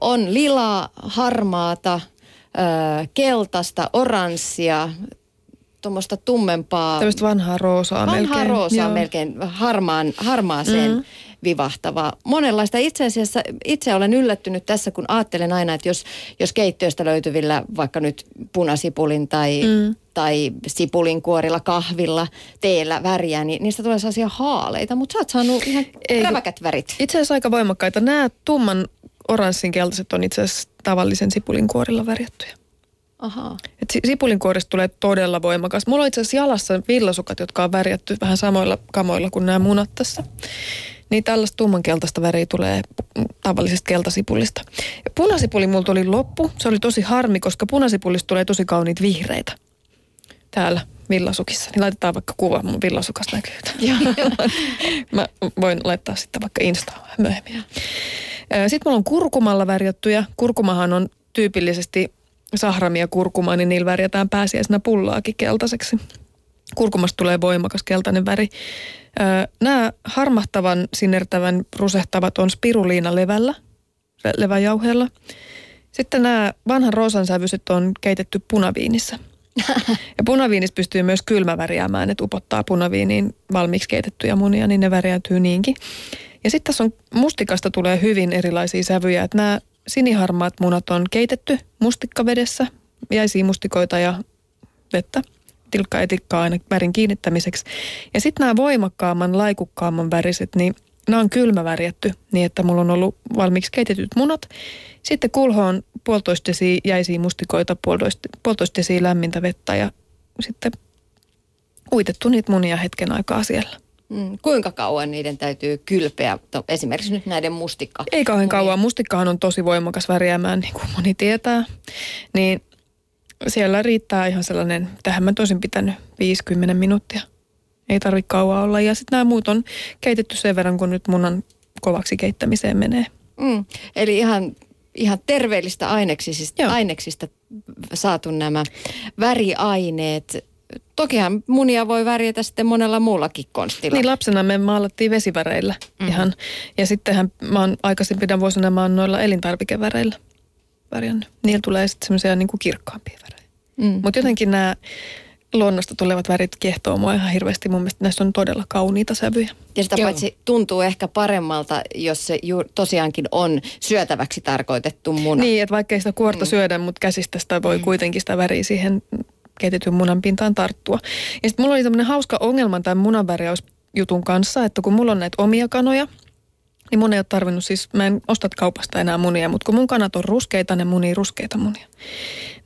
On lilaa, harmaata, keltaista, oranssia, tuommoista tummempaa. Tämmöistä vanhaa roosaa vanhaa melkein. roosaa Joo. melkein, harmaan, harmaaseen mm. vivahtavaa. Monenlaista. Itse asiassa itse olen yllättynyt tässä, kun ajattelen aina, että jos, jos keittiöstä löytyvillä vaikka nyt punasipulin tai, mm. tai sipulin kuorilla, kahvilla, teellä väriä, niin niistä tulee sellaisia haaleita. Mutta sä oot saanut ihan Ei, räväkät värit. Itse asiassa aika voimakkaita. Nämä tumman oranssin keltaiset on itse asiassa tavallisen sipulin kuorilla värjättyjä. Ahaa. Et si- sipulin kuorista tulee todella voimakas. Mulla on itse asiassa jalassa villasukat, jotka on värjätty vähän samoilla kamoilla kuin nämä munat tässä. Niin tällaista tummankeltaista väriä tulee tavallisesta keltasipulista. Ja punasipuli mulla tuli loppu. Se oli tosi harmi, koska punasipulista tulee tosi kauniit vihreitä täällä villasukissa. Niin laitetaan vaikka kuva mun villasukasta näkyy. Mä voin laittaa sitten vaikka Instaan myöhemmin. Sitten mulla on kurkumalla värjättyjä. Kurkumahan on tyypillisesti sahramia kurkumaa, niin niillä värjätään pääsiäisenä pullaakin keltaiseksi. Kurkumasta tulee voimakas keltainen väri. Nämä harmahtavan, sinertävän, rusehtavat on spiruliina levällä, leväjauheella. Sitten nämä vanhan roosan sävyiset on keitetty punaviinissä. Ja punaviinissa pystyy myös kylmävärjäämään, että upottaa punaviiniin valmiiksi keitettyjä munia, niin ne värjäytyy niinkin. Ja sitten tässä on mustikasta tulee hyvin erilaisia sävyjä, että nämä siniharmaat munat on keitetty mustikkavedessä, jäisiä mustikoita ja vettä, tilkkaa etikkaa aina värin kiinnittämiseksi. Ja sitten nämä voimakkaamman, laikukkaamman väriset, niin nämä on kylmävärjätty niin, että mulla on ollut valmiiksi keitetyt munat. Sitten kulhoon puolitoista jäisiä mustikoita, puolitoista, lämmintä vettä ja sitten uitettu niitä munia hetken aikaa siellä. Mm, kuinka kauan niiden täytyy kylpeä, to, esimerkiksi nyt näiden mustikka? Ei kauhean munien? kauan. Mustikkahan on tosi voimakas värjäämään, niin kuin moni tietää. Niin siellä riittää ihan sellainen, tähän mä tosin pitänyt 50 minuuttia. Ei tarvitse kauan olla. Ja sitten nämä muut on keitetty sen verran, kun nyt munan kovaksi keittämiseen menee. Mm, eli ihan, ihan terveellistä aineksista, Joo. aineksista saatu nämä väriaineet. Tokihan munia voi värjätä sitten monella muullakin konstilla. Niin lapsena me maalattiin vesiväreillä mm. ihan. Ja sittenhän mä oon aikaisempina vuosina mä oon noilla elintarvikeväreillä värjännyt. Niillä tulee sitten semmoisia niin kuin kirkkaampia värejä. Mm. Mutta jotenkin nämä luonnosta tulevat värit kiehtoo mua ihan hirveästi. Mun mielestä näissä on todella kauniita sävyjä. Ja sitä Joo. paitsi tuntuu ehkä paremmalta, jos se ju, tosiaankin on syötäväksi tarkoitettu muna. Niin, että vaikka ei sitä kuorta mm. syödä, mutta käsistä sitä voi mm. kuitenkin sitä väriä siihen keitetyn munan pintaan tarttua. Ja sitten mulla oli tämmöinen hauska ongelma tämän munanvärjäysjutun kanssa, että kun mulla on näitä omia kanoja, niin mun ei ole tarvinnut siis, mä en osta kaupasta enää munia, mutta kun mun kanat on ruskeita, ne munii ruskeita munia.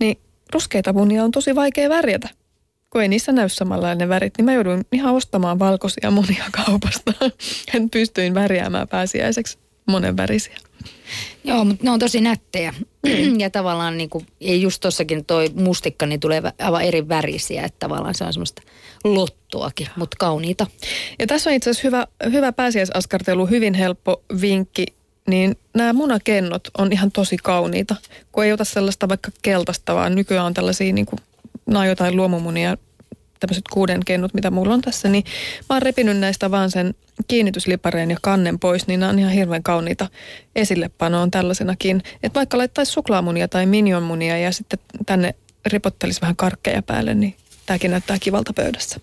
Niin ruskeita munia on tosi vaikea värjätä. Kun ei niissä näy samanlainen ne värit, niin mä jouduin ihan ostamaan valkoisia munia kaupasta. En pystyin värjäämään pääsiäiseksi monen värisiä. Joo, mutta ne on tosi nättejä. ja tavallaan niin kuin, ja just tossakin toi mustikka, niin tulee aivan eri värisiä, että tavallaan se on semmoista lottoakin, mutta kauniita. Ja tässä on itse asiassa hyvä, hyvä pääsiäisaskartelu, hyvin helppo vinkki. Niin nämä munakennot on ihan tosi kauniita, kun ei ota sellaista vaikka keltaista, vaan nykyään on tällaisia, niin kuin, nämä on jotain luomumunia, tämmöiset kuuden kennut, mitä mulla on tässä, niin mä oon repinyt näistä vaan sen kiinnityslipareen ja kannen pois, niin nämä on ihan hirveän kauniita esillepanoon tällaisenakin. Että vaikka laittaisi suklaamunia tai minionmunia ja sitten tänne ripottelisi vähän karkkeja päälle, niin tämäkin näyttää kivalta pöydässä.